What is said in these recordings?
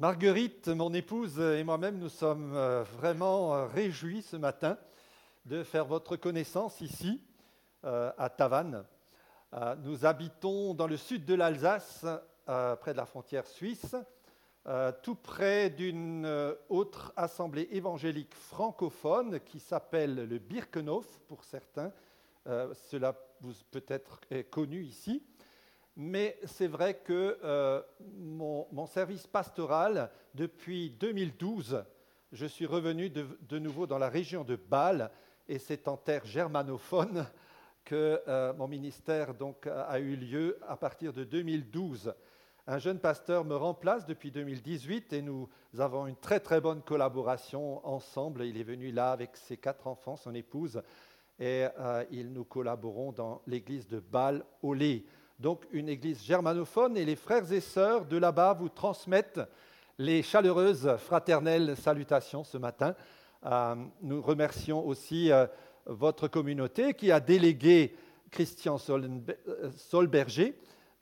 Marguerite, mon épouse et moi-même, nous sommes euh, vraiment euh, réjouis ce matin de faire votre connaissance ici, euh, à Tavannes. Nous habitons dans le sud de l'Alsace, près de la frontière suisse, tout près d'une autre assemblée évangélique francophone qui s'appelle le Birkenhof pour certains. Cela vous peut-être connu ici mais c'est vrai que euh, mon, service pastoral, depuis 2012, je suis revenu de, nouveau dans la région de Bâle, et c'est en terre germanophone que euh, mon ministère donc, a eu lieu à partir de 2012. Un jeune pasteur me remplace depuis 2018 et nous avons une très très bonne collaboration ensemble. Il est venu là avec ses quatre enfants, son épouse, et euh, ils nous collaborons dans l'église de Bâle au lait donc une église germanophone, et les frères et sœurs de là-bas vous transmettent les chaleureuses fraternelles salutations ce matin. Euh, nous remercions aussi euh, votre communauté qui a délégué Christian euh, Solberger,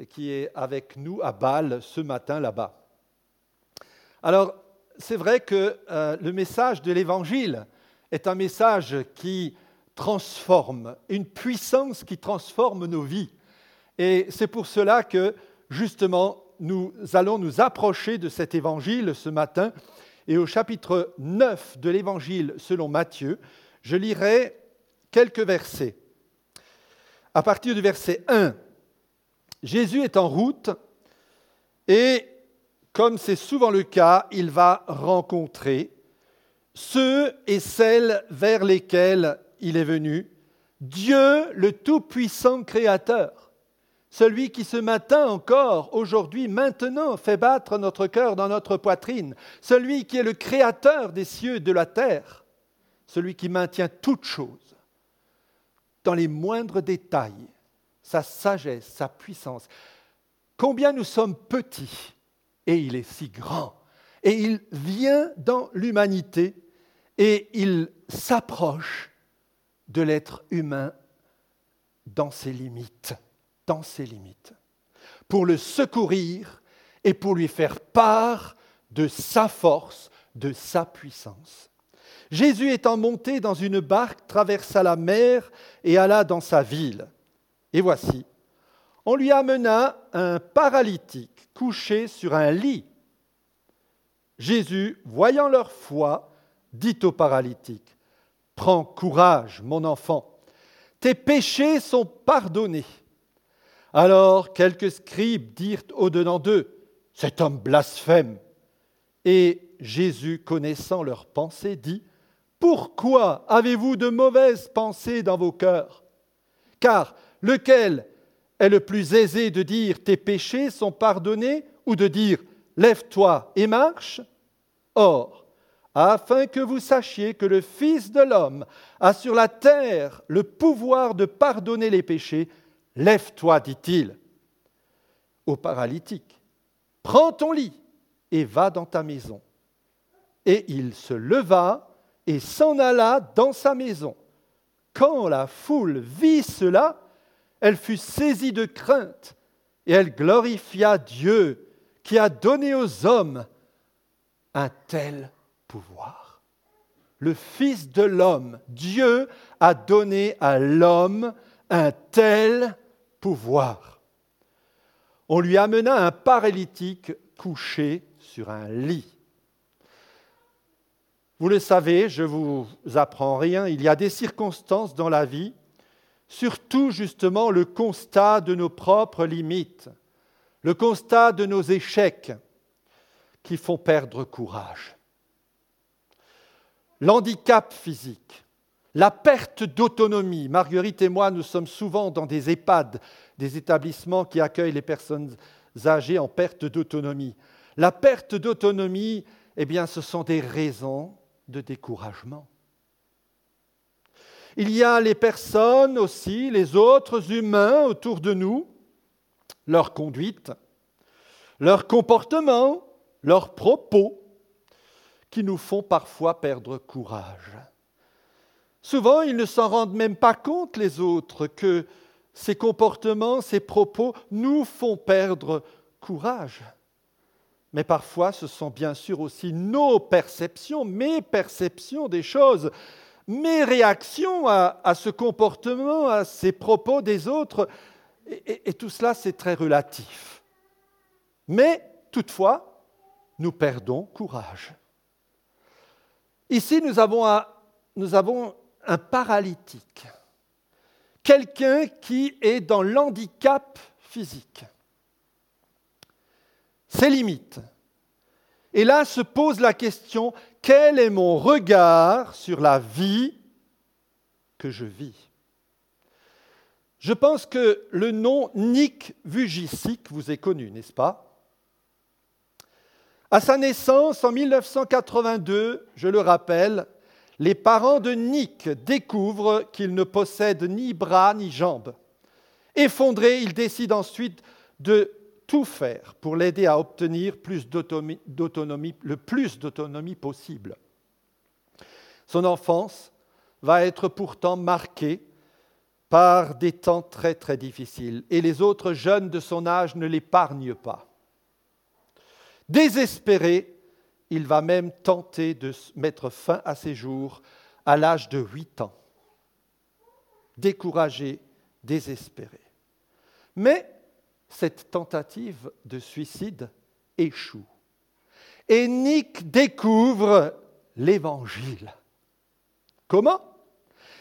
qui est avec nous à Bâle ce matin là-bas. Alors, c'est vrai que le message de l'Évangile est un message qui transforme, une puissance qui transforme nos vies. Et c'est pour cela que, justement, nous allons nous approcher de cet évangile ce matin. Et au chapitre 9 de l'évangile selon Matthieu, je lirai quelques versets. À partir du verset 1, Jésus est en route et, comme c'est souvent le cas, il va rencontrer ceux et celles vers lesquels il est venu, Dieu le Tout-Puissant Créateur celui qui ce matin encore, aujourd'hui, maintenant, fait battre notre cœur dans notre poitrine, celui qui est le créateur des cieux et de la terre, celui qui maintient toutes choses dans les moindres détails, sa sagesse, sa puissance. Combien nous sommes petits et il est si grand. Et il vient dans l'humanité et il s'approche de l'être humain dans ses limites dans ses limites, pour le secourir et pour lui faire part de sa force, de sa puissance. Jésus étant monté dans une barque, traversa la mer et alla dans sa ville. Et voici, on lui amena un paralytique couché sur un lit. Jésus, voyant leur foi, dit au paralytique, Prends courage, mon enfant, tes péchés sont pardonnés. Alors quelques scribes dirent au-dedans d'eux, Cet homme blasphème. Et Jésus, connaissant leurs pensées, dit, Pourquoi avez-vous de mauvaises pensées dans vos cœurs? Car lequel est le plus aisé de dire tes péchés sont pardonnés ou de dire lève-toi et marche Or, afin que vous sachiez que le Fils de l'homme a sur la terre le pouvoir de pardonner les péchés, Lève-toi, dit-il au paralytique, prends ton lit et va dans ta maison. Et il se leva et s'en alla dans sa maison. Quand la foule vit cela, elle fut saisie de crainte et elle glorifia Dieu qui a donné aux hommes un tel pouvoir. Le Fils de l'homme, Dieu a donné à l'homme un tel pouvoir pouvoir. On lui amena un paralytique couché sur un lit. Vous le savez, je ne vous apprends rien, il y a des circonstances dans la vie, surtout justement le constat de nos propres limites, le constat de nos échecs qui font perdre courage. L'handicap physique, la perte d'autonomie. Marguerite et moi, nous sommes souvent dans des EHPAD, des établissements qui accueillent les personnes âgées en perte d'autonomie. La perte d'autonomie, eh bien, ce sont des raisons de découragement. Il y a les personnes aussi, les autres humains autour de nous, leur conduite, leur comportement, leurs propos, qui nous font parfois perdre courage. Souvent, ils ne s'en rendent même pas compte, les autres, que ces comportements, ces propos nous font perdre courage. mais parfois ce sont bien sûr aussi nos perceptions, mes perceptions des choses, mes réactions à, ce comportement, à ces propos des autres, et, tout cela c'est très relatif. Mais toutefois, nous perdons courage. Ici, nous avons un paralytique, quelqu'un qui est dans l'handicap physique. Ses limites. Et là se pose la question, quel est mon regard sur la vie que je vis? Je pense que le nom Nick Vujicic vous est connu, n'est-ce pas? À sa naissance en 1982, je le rappelle, les parents de Nick découvrent qu'il ne possède ni bras ni jambes. Effondré, il décide ensuite de tout faire pour l'aider à obtenir le plus d'autonomie possible. Son enfance va être pourtant marquée par des temps très très difficiles et les autres jeunes de son âge ne l'épargnent pas. Désespéré, il va même tenter de mettre fin à ses jours à l'âge de 8 ans. Découragé, désespéré. Mais cette tentative de suicide échoue. Et Nick découvre l'Évangile. Comment?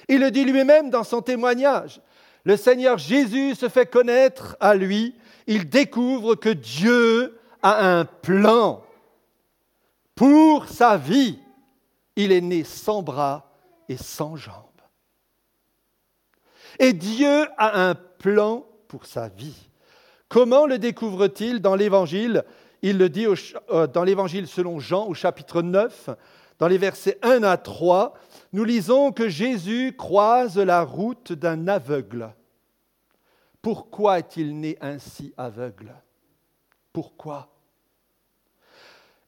Il le dit lui-même dans son témoignage. Le Seigneur Jésus se fait connaître à lui. Il découvre que Dieu a un plan pour sa vie. Il est né sans bras et sans jambes. Et Dieu a un plan pour sa vie. Comment le découvre-t-il dans l'Évangile? Il le dit euh, dans l'Évangile selon Jean au chapitre 9, dans les versets 1 à 3, nous lisons que Jésus croise la route d'un aveugle. Pourquoi est-il né ainsi aveugle? Pourquoi?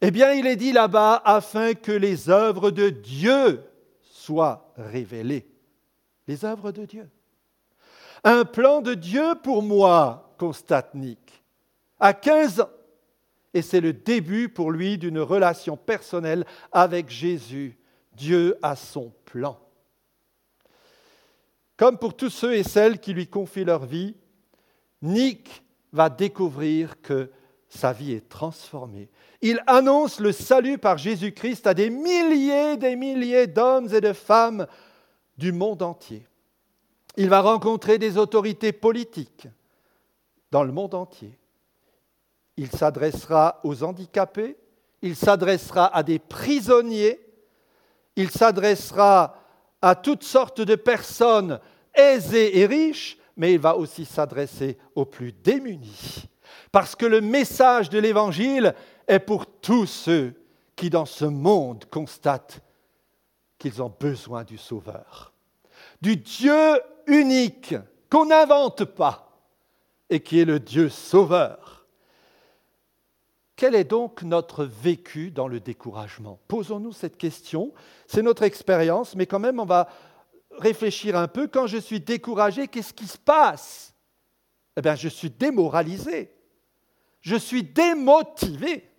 Eh bien, il est dit là-bas afin que les œuvres de Dieu soient révélées. Les œuvres de Dieu. Un plan de Dieu pour moi, constate Nick, à 15 ans. Et c'est le début pour lui d'une relation personnelle avec Jésus. Dieu a son plan. Comme pour tous ceux et celles qui lui confient leur vie, Nick va découvrir que sa vie est transformée. Il annonce le salut par Jésus-Christ à des milliers et des milliers d'hommes et de femmes du monde entier. Il va rencontrer des autorités politiques, dans le monde entier. Il s'adressera aux handicapés, il s'adressera à des prisonniers, il s'adressera à toutes sortes de personnes aisées et riches, mais il va aussi s'adresser aux plus démunis. Parce que le message de l'Évangile est pour tous ceux qui dans ce monde constatent qu'ils ont besoin du Sauveur, du Dieu unique qu'on n'invente pas, et qui est le Dieu sauveur. Quel est donc notre vécu dans le découragement? Posons-nous cette question. C'est notre expérience, mais quand même, on va réfléchir un peu. Quand je suis découragé, qu'est-ce qui se passe? Eh bien, je suis démoralisé. Je suis démotivé.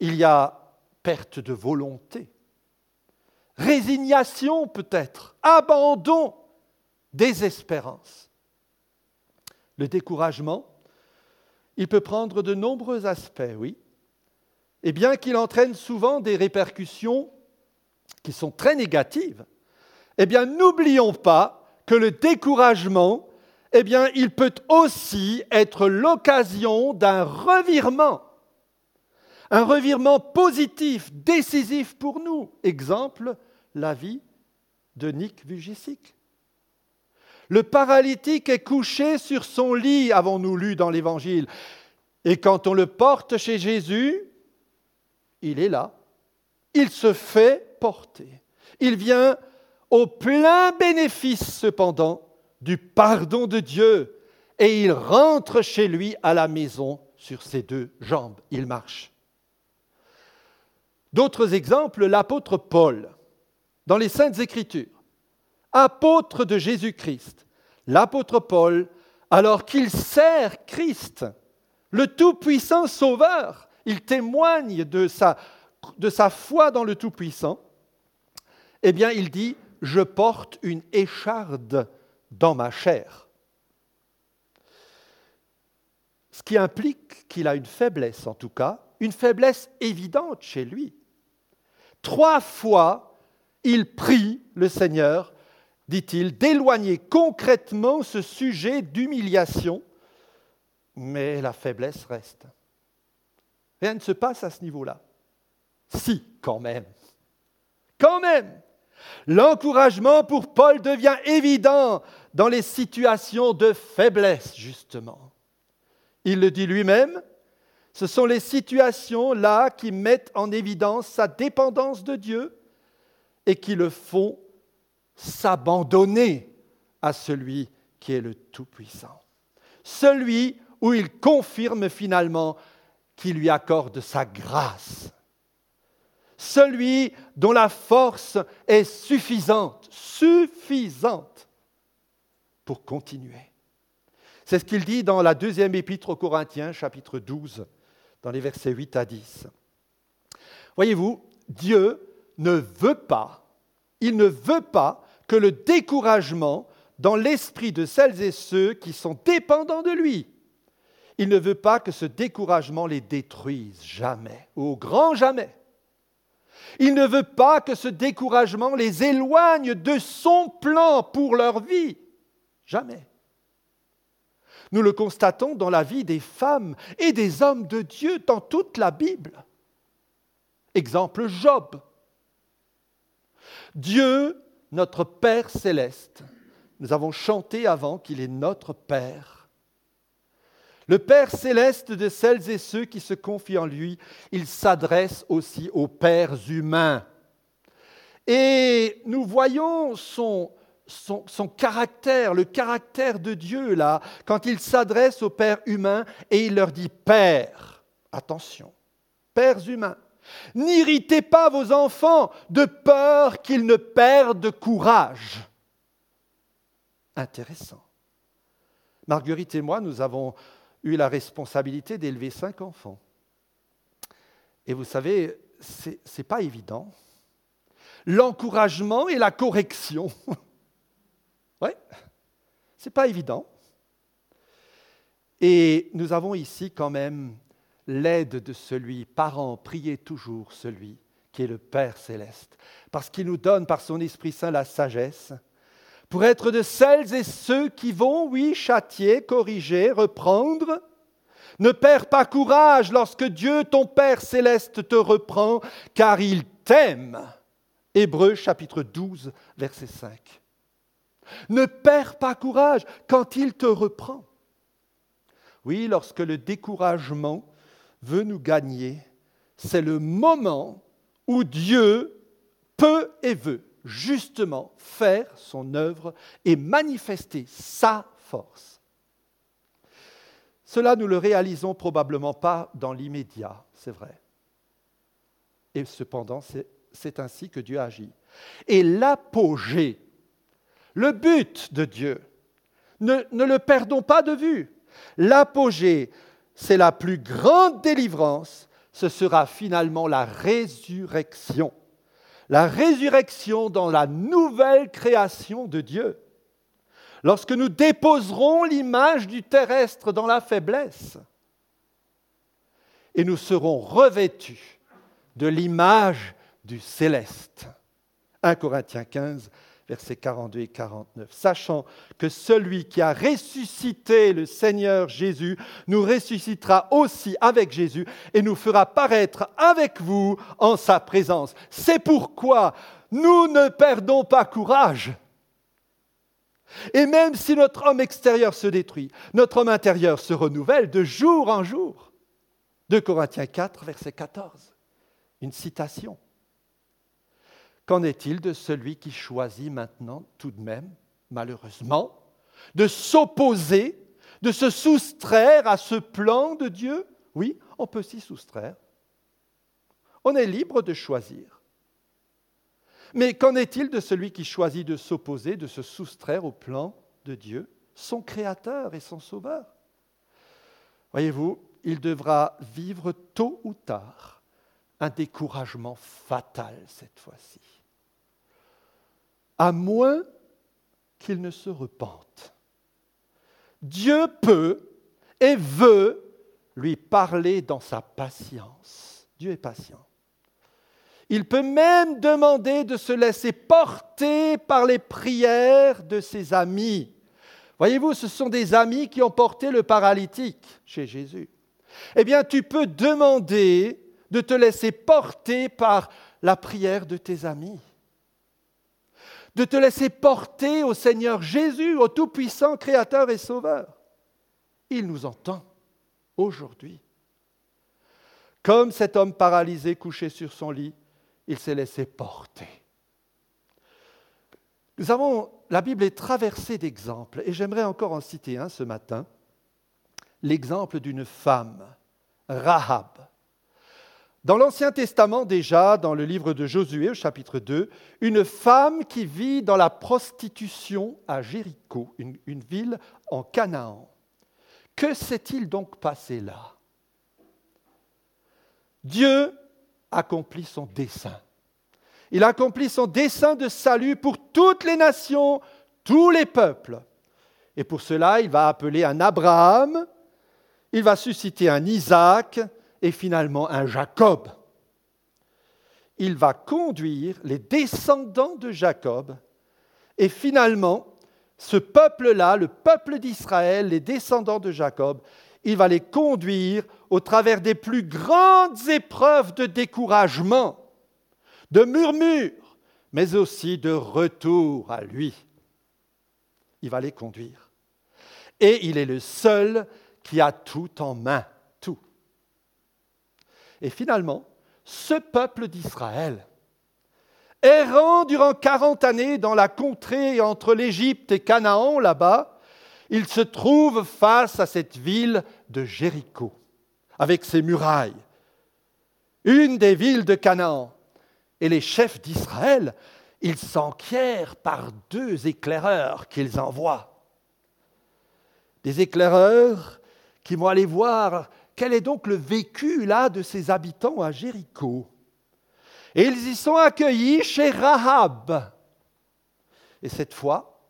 Il y a perte de volonté, résignation peut-être, abandon, désespérance. Le découragement, il peut prendre de nombreux aspects, oui. Et bien qu'il entraîne souvent des répercussions qui sont très négatives, eh bien n'oublions pas que le découragement, eh bien il peut aussi être l'occasion d'un revirement, un revirement positif, décisif pour nous. Exemple, la vie de Nick Vujicic. Le paralytique est couché sur son lit, avons-nous lu dans l'Évangile. Et quand on le porte chez Jésus, il est là. Il se fait porter. Il vient au plein bénéfice, cependant, du pardon de Dieu. Et il rentre chez lui à la maison sur ses deux jambes. Il marche. D'autres exemples, l'apôtre Paul, dans les Saintes Écritures apôtre de Jésus-Christ, l'apôtre Paul, alors qu'il sert Christ, le Tout-Puissant Sauveur. Il témoigne de sa, de sa foi dans le Tout-Puissant. Eh bien, il dit, je porte une écharde dans ma chair. Ce qui implique qu'il a une faiblesse, en tout cas, une faiblesse évidente chez lui. Trois fois, il prie le Seigneur, dit-il, d'éloigner concrètement ce sujet d'humiliation, mais la faiblesse reste. Rien ne se passe à ce niveau-là. Si, quand même. Quand même. L'encouragement pour Paul devient évident dans les situations de faiblesse, justement. Il le dit lui-même, ce sont les situations-là qui mettent en évidence sa dépendance de Dieu et qui le font s'abandonner à celui qui est le Tout-Puissant. Celui où il confirme finalement qu'il lui accorde sa grâce. Celui dont la force est suffisante, suffisante pour continuer. C'est ce qu'il dit dans la deuxième épître aux Corinthiens, chapitre 12, dans les versets 8 à 10. Voyez-vous, Dieu ne veut pas, il ne veut pas que le découragement dans l'esprit de celles et ceux qui sont dépendants de lui. Il ne veut pas que ce découragement les détruise jamais, au grand jamais. Il ne veut pas que ce découragement les éloigne de son plan pour leur vie, jamais. Nous le constatons dans la vie des femmes et des hommes de Dieu dans toute la Bible. Exemple Job. Dieu, notre Père céleste, nous avons chanté avant qu'il est notre Père. Le Père céleste de celles et ceux qui se confient en lui, il s'adresse aussi aux pères humains. Et nous voyons son, son, caractère, le caractère de Dieu, là, quand il s'adresse aux pères humains et il leur dit Père, attention, pères humains, n'irritez pas vos enfants de peur qu'ils ne perdent courage. Intéressant. Marguerite et moi, nous avons eu la responsabilité d'élever cinq enfants. Et vous savez, ce n'est pas évident. L'encouragement et la correction. Oui, ce n'est pas évident. Et nous avons ici quand même l'aide de celui, parent, priez toujours celui qui est le Père céleste, parce qu'il nous donne par son Esprit Saint la sagesse pour être de celles et ceux qui vont, oui, châtier, corriger, reprendre. Ne perds pas courage lorsque Dieu, ton Père céleste, te reprend, car il t'aime. Hébreux chapitre 12, verset 5. Ne perds pas courage quand il te reprend. Oui, lorsque le découragement veut nous gagner, c'est le moment où Dieu peut et veut justement faire son œuvre et manifester sa force. Cela, nous le réalisons probablement pas dans l'immédiat, c'est vrai. Et cependant, c'est ainsi que Dieu agit. Et l'apogée le but de Dieu. Ne, le perdons pas de vue. L'apogée, c'est la plus grande délivrance, ce sera finalement la résurrection. La résurrection dans la nouvelle création de Dieu. Lorsque nous déposerons l'image du terrestre dans la faiblesse, et nous serons revêtus de l'image du céleste. 1 Corinthiens 15, versets 42 et 49. Sachant que celui qui a ressuscité le Seigneur Jésus nous ressuscitera aussi avec Jésus et nous fera paraître avec vous en sa présence. C'est pourquoi nous ne perdons pas courage. Et même si notre homme extérieur se détruit, notre homme intérieur se renouvelle de jour en jour. 2 Corinthiens 4, verset 14. Une citation. Qu'en est-il de celui qui choisit maintenant tout de même, malheureusement, de s'opposer, de se soustraire à ce plan de Dieu? Oui, on peut s'y soustraire. On est libre de choisir. Mais qu'en est-il de celui qui choisit de s'opposer, de se soustraire au plan de Dieu, son Créateur et son Sauveur Voyez-vous, il devra vivre tôt ou tard un découragement fatal cette fois-ci. À moins qu'il ne se repente. Dieu peut et veut lui parler dans sa patience. Dieu est patient. Il peut même demander de se laisser porter par les prières de ses amis. Voyez-vous, ce sont des amis qui ont porté le paralytique chez Jésus. Eh bien, tu peux demander de te laisser porter par la prière de tes amis, de te laisser porter au Seigneur Jésus, au Tout-Puissant Créateur et Sauveur. Il nous entend aujourd'hui. Comme cet homme paralysé couché sur son lit, il s'est laissé porter. Nous avons, la Bible est traversée d'exemples, et j'aimerais encore en citer un ce matin, l'exemple d'une femme, Rahab. Dans l'Ancien Testament déjà, dans le livre de Josué au chapitre 2, une femme qui vit dans la prostitution à Jéricho, une, une ville en Canaan. Que s'est-il donc passé là? Dieu accomplit son dessein. Il accomplit son dessein de salut pour toutes les nations, tous les peuples. Et pour cela, il va appeler un Abraham, il va susciter un Isaac et finalement un Jacob. Il va conduire les descendants de Jacob et finalement, ce peuple-là, le peuple d'Israël, les descendants de Jacob, il va les conduire au travers des plus grandes épreuves de découragement, de murmures, mais aussi de retour à lui. Il va les conduire. Et il est le seul qui a tout en main. Et finalement, ce peuple d'Israël, errant durant 40 années dans la contrée entre l'Égypte et Canaan, là-bas, il se trouve face à cette ville de Jéricho, avec ses murailles, une des villes de Canaan. Et les chefs d'Israël, ils s'enquièrent par deux éclaireurs qu'ils envoient. Des éclaireurs qui vont aller voir quel est donc le vécu là de ces habitants à Jéricho? Et ils y sont accueillis chez Rahab. Et cette fois,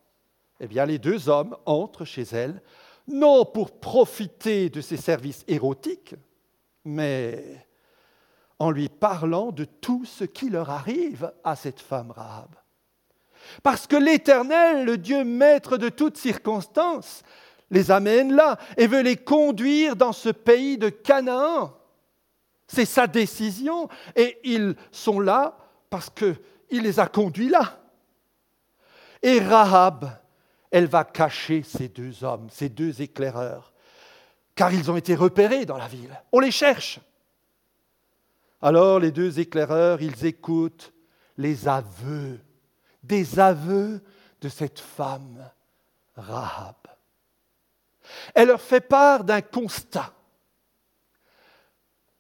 eh les deux hommes entrent chez elle, non pour profiter de ses services érotiques, mais en lui parlant de tout ce qui leur arrive à cette femme Rahab. Parce que l'Éternel, le Dieu maître de toutes circonstances, les amène là et veut les conduire dans ce pays de Canaan. C'est sa décision et ils sont là parce qu'il les a conduits là. Et Rahab, elle va cacher ces deux hommes, ces deux éclaireurs, car ils ont été repérés dans la ville. On les cherche. Alors les deux éclaireurs, ils écoutent les aveux, des aveux de cette femme, Rahab. Elle leur fait part d'un constat,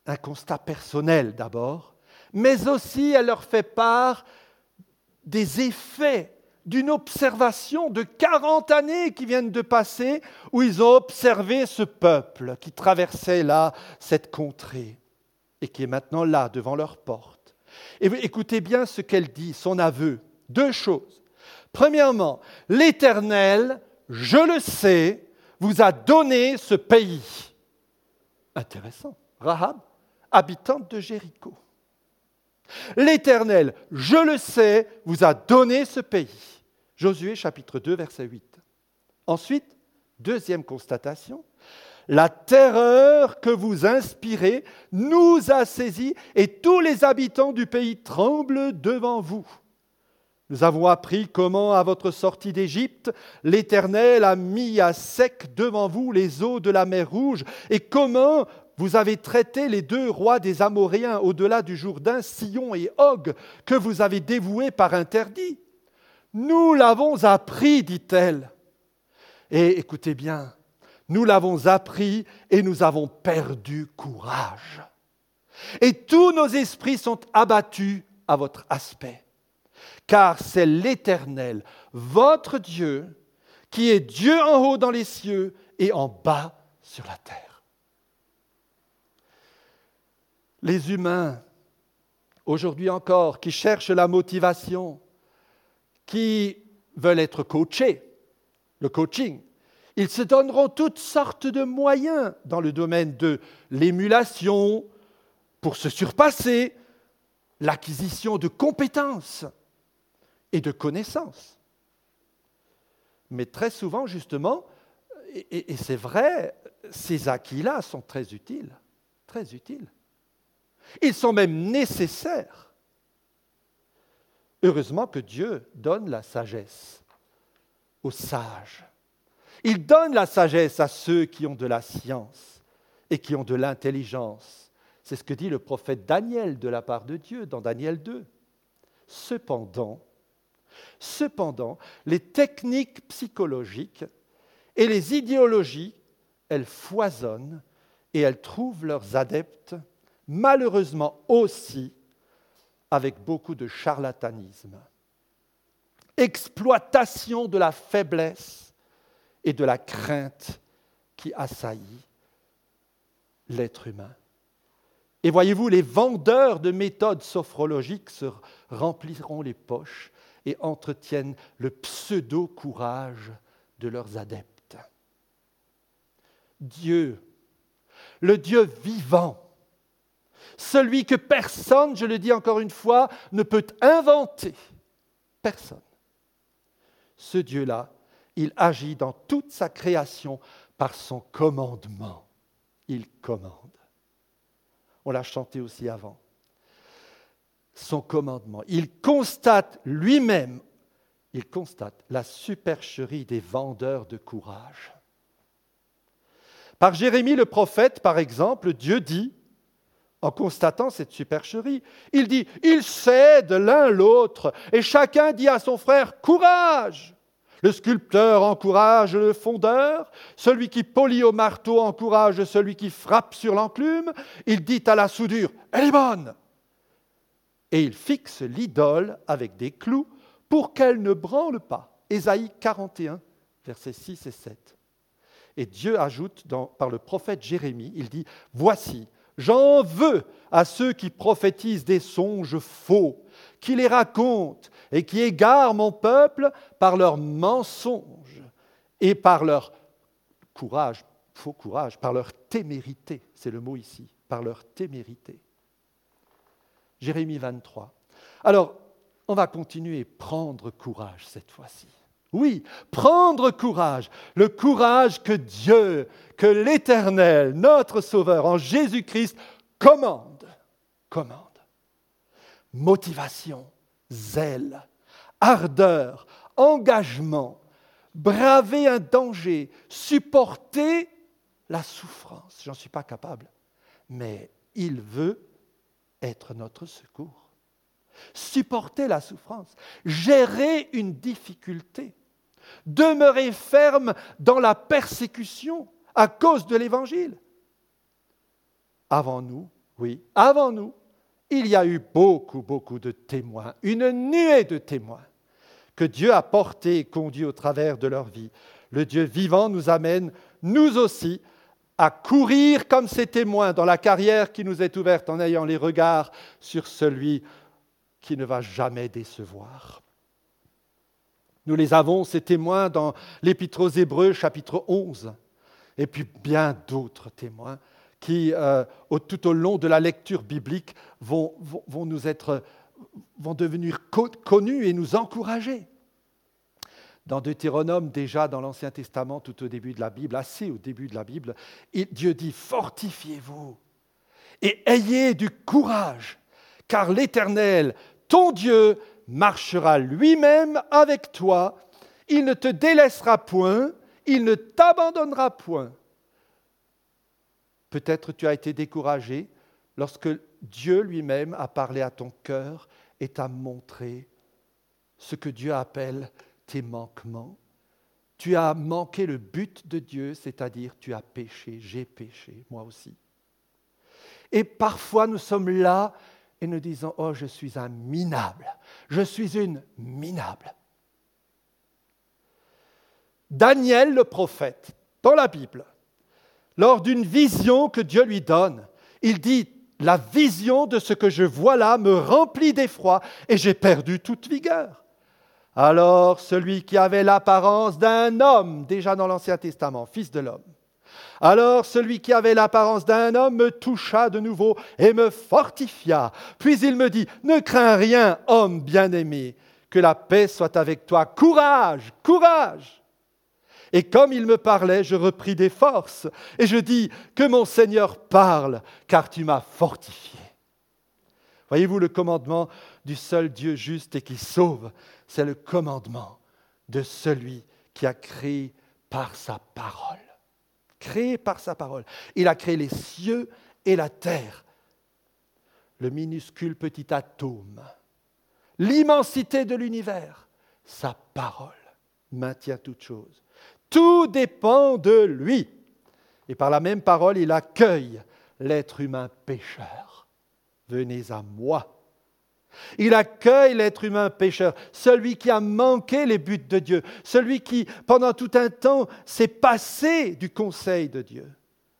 un constat personnel d'abord, mais aussi elle leur fait part des effets d'une observation de 40 années qui viennent de passer, où ils ont observé ce peuple qui traversait là cette contrée et qui est maintenant là devant leur porte. Et écoutez bien ce qu'elle dit, son aveu. Deux choses. Premièrement, l'Éternel, je le sais, vous a donné ce pays. Intéressant. Rahab, habitante de Jéricho. L'Éternel, je le sais, vous a donné ce pays. Josué chapitre 2, verset 8. Ensuite, deuxième constatation, la terreur que vous inspirez nous a saisis et tous les habitants du pays tremblent devant vous. Nous avons appris comment, à votre sortie d'Égypte, l'Éternel a mis à sec devant vous les eaux de la mer Rouge et comment vous avez traité les deux rois des Amoréens au-delà du Jourdain, Sion et Og, que vous avez dévoués par interdit. Nous l'avons appris, dit-elle. Et écoutez bien, nous l'avons appris et nous avons perdu courage. Et tous nos esprits sont abattus à votre aspect. Car c'est l'Éternel, votre Dieu, qui est Dieu en haut dans les cieux et en bas sur la terre. Les humains, aujourd'hui encore, qui cherchent la motivation, qui veulent être coachés, le coaching, ils se donneront toutes sortes de moyens dans le domaine de l'émulation pour se surpasser, l'acquisition de compétences et de connaissances. Mais très souvent, justement, et, c'est vrai, ces acquis-là sont très utiles, très utiles. Ils sont même nécessaires. Heureusement que Dieu donne la sagesse aux sages. Il donne la sagesse à ceux qui ont de la science et qui ont de l'intelligence. C'est ce que dit le prophète Daniel de la part de Dieu dans Daniel 2. Cependant, cependant, les techniques psychologiques et les idéologies, elles foisonnent et elles trouvent leurs adeptes, malheureusement aussi avec beaucoup de charlatanisme. Exploitation de la faiblesse et de la crainte qui assaillit l'être humain. Et voyez-vous, les vendeurs de méthodes sophrologiques se rempliront les poches et entretiennent le pseudo-courage de leurs adeptes. Dieu, le Dieu vivant, celui que personne, je le dis encore une fois, ne peut inventer, personne. Ce Dieu-là, il agit dans toute sa création par son commandement. Il commande. On l'a chanté aussi avant. Son commandement. Il constate lui-même, il constate la supercherie des vendeurs de courage. Par Jérémie le prophète, par exemple, Dieu dit, en constatant cette supercherie, il dit, ils cèdent l'un l'autre, et chacun dit à son frère, courage le sculpteur encourage le fondeur, celui qui polit au marteau encourage celui qui frappe sur l'enclume. Il dit à la soudure, elle est bonne. Et il fixe l'idole avec des clous pour qu'elle ne branle pas. Ésaïe 41, versets 6 et 7. Et Dieu ajoute par le prophète Jérémie, il dit, Voici, j'en veux à ceux qui prophétisent des songes faux qui les racontent et qui égarent mon peuple par leurs mensonges et par leur courage, faux courage, par leur témérité, c'est le mot ici, par leur témérité. Jérémie 23. Alors, on va continuer. Prendre courage cette fois-ci. Oui, prendre courage, le courage que Dieu, que l'Éternel, notre Sauveur en Jésus-Christ, commande, commande. Motivation, zèle, ardeur, engagement, braver un danger, supporter la souffrance. J'en suis pas capable, mais il veut être notre secours. Supporter la souffrance, gérer une difficulté, demeurer ferme dans la persécution à cause de l'Évangile. Avant nous, oui, avant nous, il y a eu beaucoup, beaucoup de témoins, une nuée de témoins que Dieu a portés et conduits au travers de leur vie. Le Dieu vivant nous amène, nous aussi, à courir comme ces témoins dans la carrière qui nous est ouverte en ayant les regards sur celui qui ne va jamais décevoir. Nous les avons, ces témoins, dans l'Épître aux Hébreux, chapitre 11, et puis bien d'autres témoins qui, euh, tout au long de la lecture biblique, vont devenir connus et nous encourager. Dans Deutéronome, déjà dans l'Ancien Testament, tout au début de la Bible, assez au début de la Bible, Dieu dit, fortifiez-vous et ayez du courage, car l'Éternel, ton Dieu, marchera lui-même avec toi, il ne te délaissera point, il ne t'abandonnera point. Peut-être tu as été découragé lorsque Dieu lui-même a parlé à ton cœur et t'a montré ce que Dieu appelle tes manquements. Tu as manqué le but de Dieu, c'est-à-dire tu as péché, j'ai péché, moi aussi. Et parfois nous sommes là et nous disons, oh, je suis un minable, je suis une minable. Daniel le prophète, dans la Bible, lors d'une vision que Dieu lui donne. Il dit, la vision de ce que je vois là me remplit d'effroi et j'ai perdu toute vigueur. Alors celui qui avait l'apparence d'un homme, déjà dans l'Ancien Testament, fils de l'homme, alors celui qui avait l'apparence d'un homme me toucha de nouveau et me fortifia. Puis il me dit, ne crains rien, homme bien-aimé, que la paix soit avec toi. Courage, courage. Et comme il me parlait, je repris des forces et je dis, que mon Seigneur parle, car tu m'as fortifié. Voyez-vous le commandement du seul Dieu juste et qui sauve, c'est le commandement de celui qui a créé par sa parole créé par sa parole. Il a créé les cieux et la terre, le minuscule petit atome, l'immensité de l'univers. Sa parole maintient toutes choses. Tout dépend de lui. Et par la même parole, il accueille l'être humain pécheur. Venez à moi il accueille l'être humain pécheur, celui qui a manqué les buts de Dieu, celui qui, pendant tout un temps, s'est passé du conseil de Dieu.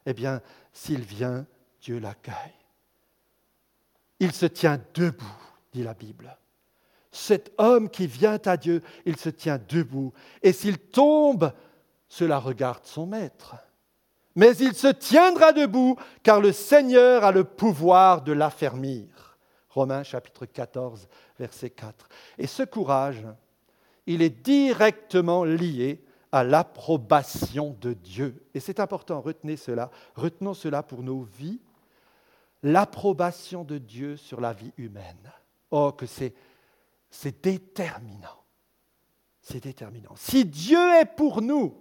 Eh bien, s'il vient, Dieu l'accueille. Il se tient debout, dit la Bible. Cet homme qui vient à Dieu, il se tient debout. Et s'il tombe, cela regarde son maître. Mais il se tiendra debout, car le Seigneur a le pouvoir de l'affermir. Romains chapitre 14, verset 4. Et ce courage, il est directement lié à l'approbation de Dieu. Et c'est important, retenez cela, retenons cela pour nos vies, l'approbation de Dieu sur la vie humaine. Oh, que c'est, c'est déterminant. C'est déterminant. Si Dieu est pour nous,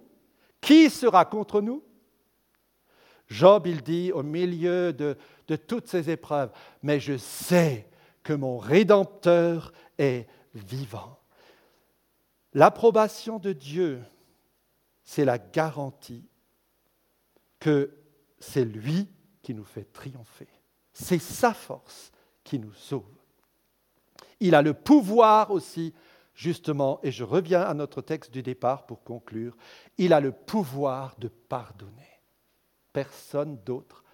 qui sera contre nous? Job, il dit au milieu de, toutes ces épreuves, mais je sais que mon Rédempteur est vivant. L'approbation de Dieu, c'est la garantie que c'est lui qui nous fait triompher. C'est sa force qui nous sauve. Il a le pouvoir aussi, justement, et je reviens à notre texte du départ pour conclure, il a le pouvoir de pardonner. Personne d'autre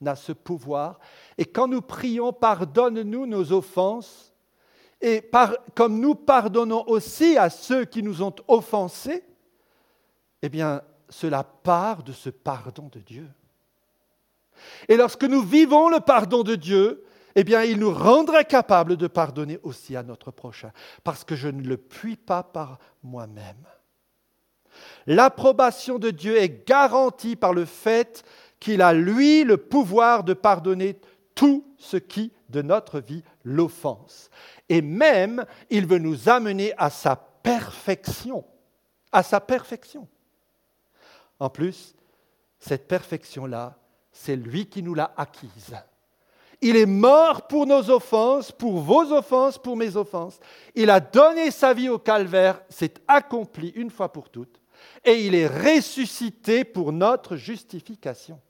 n'a ce pouvoir. Et quand nous prions, pardonne-nous nos offenses, et comme nous pardonnons aussi à ceux qui nous ont offensés, eh bien, cela part de ce pardon de Dieu. Et lorsque nous vivons le pardon de Dieu, eh bien, il nous rendrait capables de pardonner aussi à notre prochain, parce que je ne le puis pas par moi-même. L'approbation de Dieu est garantie par le fait qu'il a, lui, le pouvoir de pardonner tout ce qui, de notre vie, l'offense. Et même, il veut nous amener à sa perfection, à sa perfection. En plus, cette perfection-là, c'est lui qui nous l'a acquise. Il est mort pour nos offenses, pour vos offenses, pour mes offenses. Il a donné sa vie au calvaire, c'est accompli une fois pour toutes. Et il est ressuscité pour notre justification.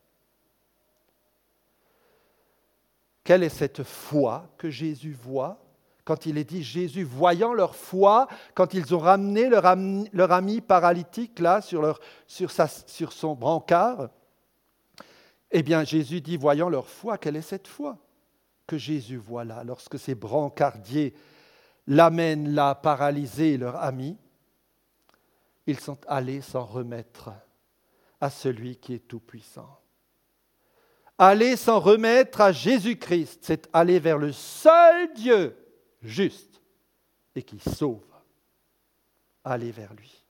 Quelle est cette foi que Jésus voit quand il est dit Jésus, voyant leur foi, quand ils ont ramené leur ami, paralytique là sur, sur son brancard, eh bien Jésus dit, voyant leur foi, quelle est cette foi que Jésus voit là lorsque ces brancardiers l'amènent là paralysé, leur ami? Ils sont allés s'en remettre à celui qui est tout-puissant. Aller s'en remettre à Jésus-Christ, c'est aller vers le seul Dieu juste et qui sauve. Aller vers lui.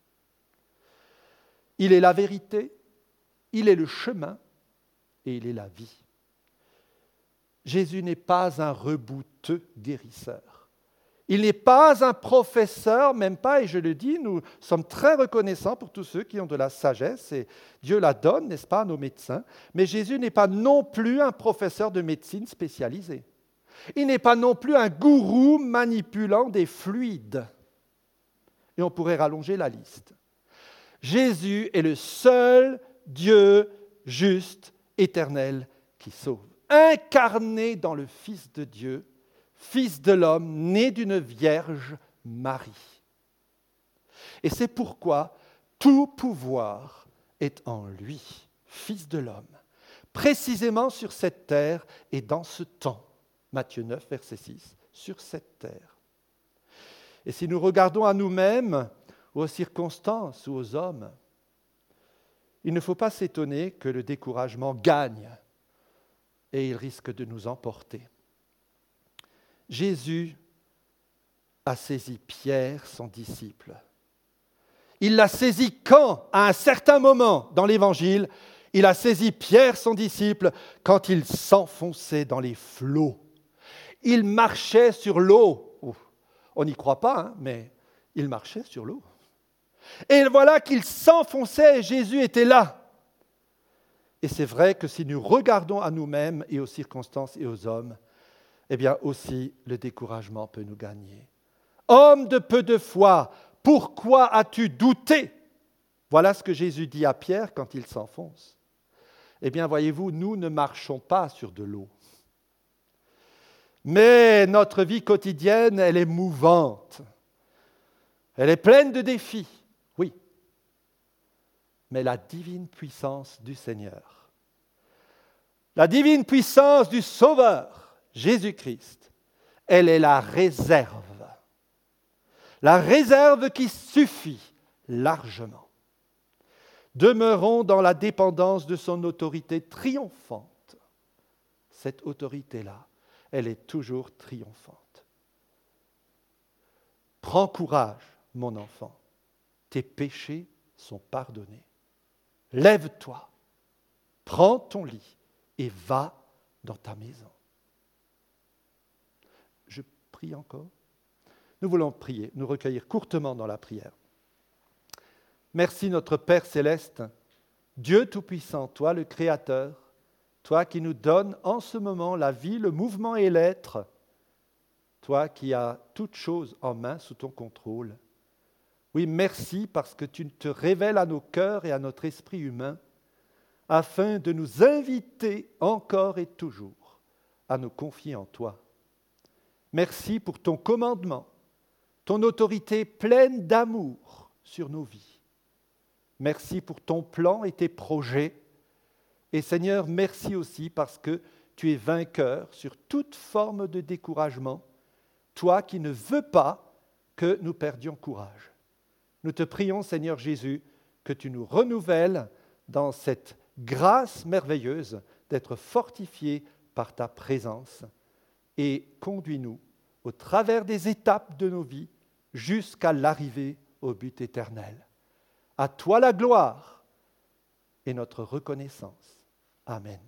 Il est la vérité, il est le chemin et il est la vie. Jésus n'est pas un rebouteux guérisseur. Il n'est pas un professeur, même pas, et je le dis, nous sommes très reconnaissants pour tous ceux qui ont de la sagesse, et Dieu la donne, n'est-ce pas, à nos médecins. Mais Jésus n'est pas non plus un professeur de médecine spécialisé. Il n'est pas non plus un gourou manipulant des fluides. Et on pourrait rallonger la liste. Jésus est le seul Dieu juste, éternel, qui sauve. Incarné dans le Fils de Dieu, fils de l'homme, né d'une vierge Marie. Et c'est pourquoi tout pouvoir est en lui, fils de l'homme. précisément sur cette terre et dans ce temps. Matthieu 9, verset 6, sur cette terre. Et si nous regardons à nous-mêmes, aux circonstances ou aux hommes, il ne faut pas s'étonner que le découragement gagne et il risque de nous emporter. Jésus a saisi Pierre, son disciple. Il l'a saisi quand À un certain moment dans l'Évangile, il a saisi Pierre, son disciple, quand il s'enfonçait dans les flots. Il marchait sur l'eau. On n'y croit pas, hein, mais il marchait sur l'eau. Et voilà qu'il s'enfonçait et Jésus était là. Et c'est vrai que si nous regardons à nous-mêmes et aux circonstances et aux hommes, eh bien aussi le découragement peut nous gagner. Homme de peu de foi, pourquoi as-tu douté? Voilà ce que Jésus dit à Pierre quand il s'enfonce. Eh bien, voyez-vous, nous ne marchons pas sur de l'eau. Mais notre vie quotidienne, elle est mouvante. Elle est pleine de défis, oui. Mais la divine puissance du Seigneur, la divine puissance du Sauveur, Jésus-Christ, elle est la réserve. La réserve qui suffit largement. Demeurons dans la dépendance de son autorité triomphante. Cette autorité-là, elle est toujours triomphante. Prends courage, mon enfant, tes péchés sont pardonnés. Lève-toi, prends ton lit et va dans ta maison. Prie encore. Nous voulons prier, nous recueillir courtement dans la prière. Merci notre Père céleste, Dieu Tout-Puissant, toi le Créateur, toi qui nous donnes en ce moment la vie, le mouvement et l'être, toi qui as toutes choses en main sous ton contrôle. Oui, merci parce que tu te révèles à nos cœurs et à notre esprit humain afin de nous inviter encore et toujours à nous confier en toi. Merci pour ton commandement, ton autorité pleine d'amour sur nos vies. Merci pour ton plan et tes projets et Seigneur, merci aussi parce que tu es vainqueur sur toute forme de découragement, toi qui ne veux pas que nous perdions courage. Nous te prions, Seigneur Jésus, que tu nous renouvelles dans cette grâce merveilleuse d'être fortifiés par ta présence et conduis-nous au travers des étapes de nos vies jusqu'à l'arrivée au but éternel. À toi la gloire et notre reconnaissance. Amen.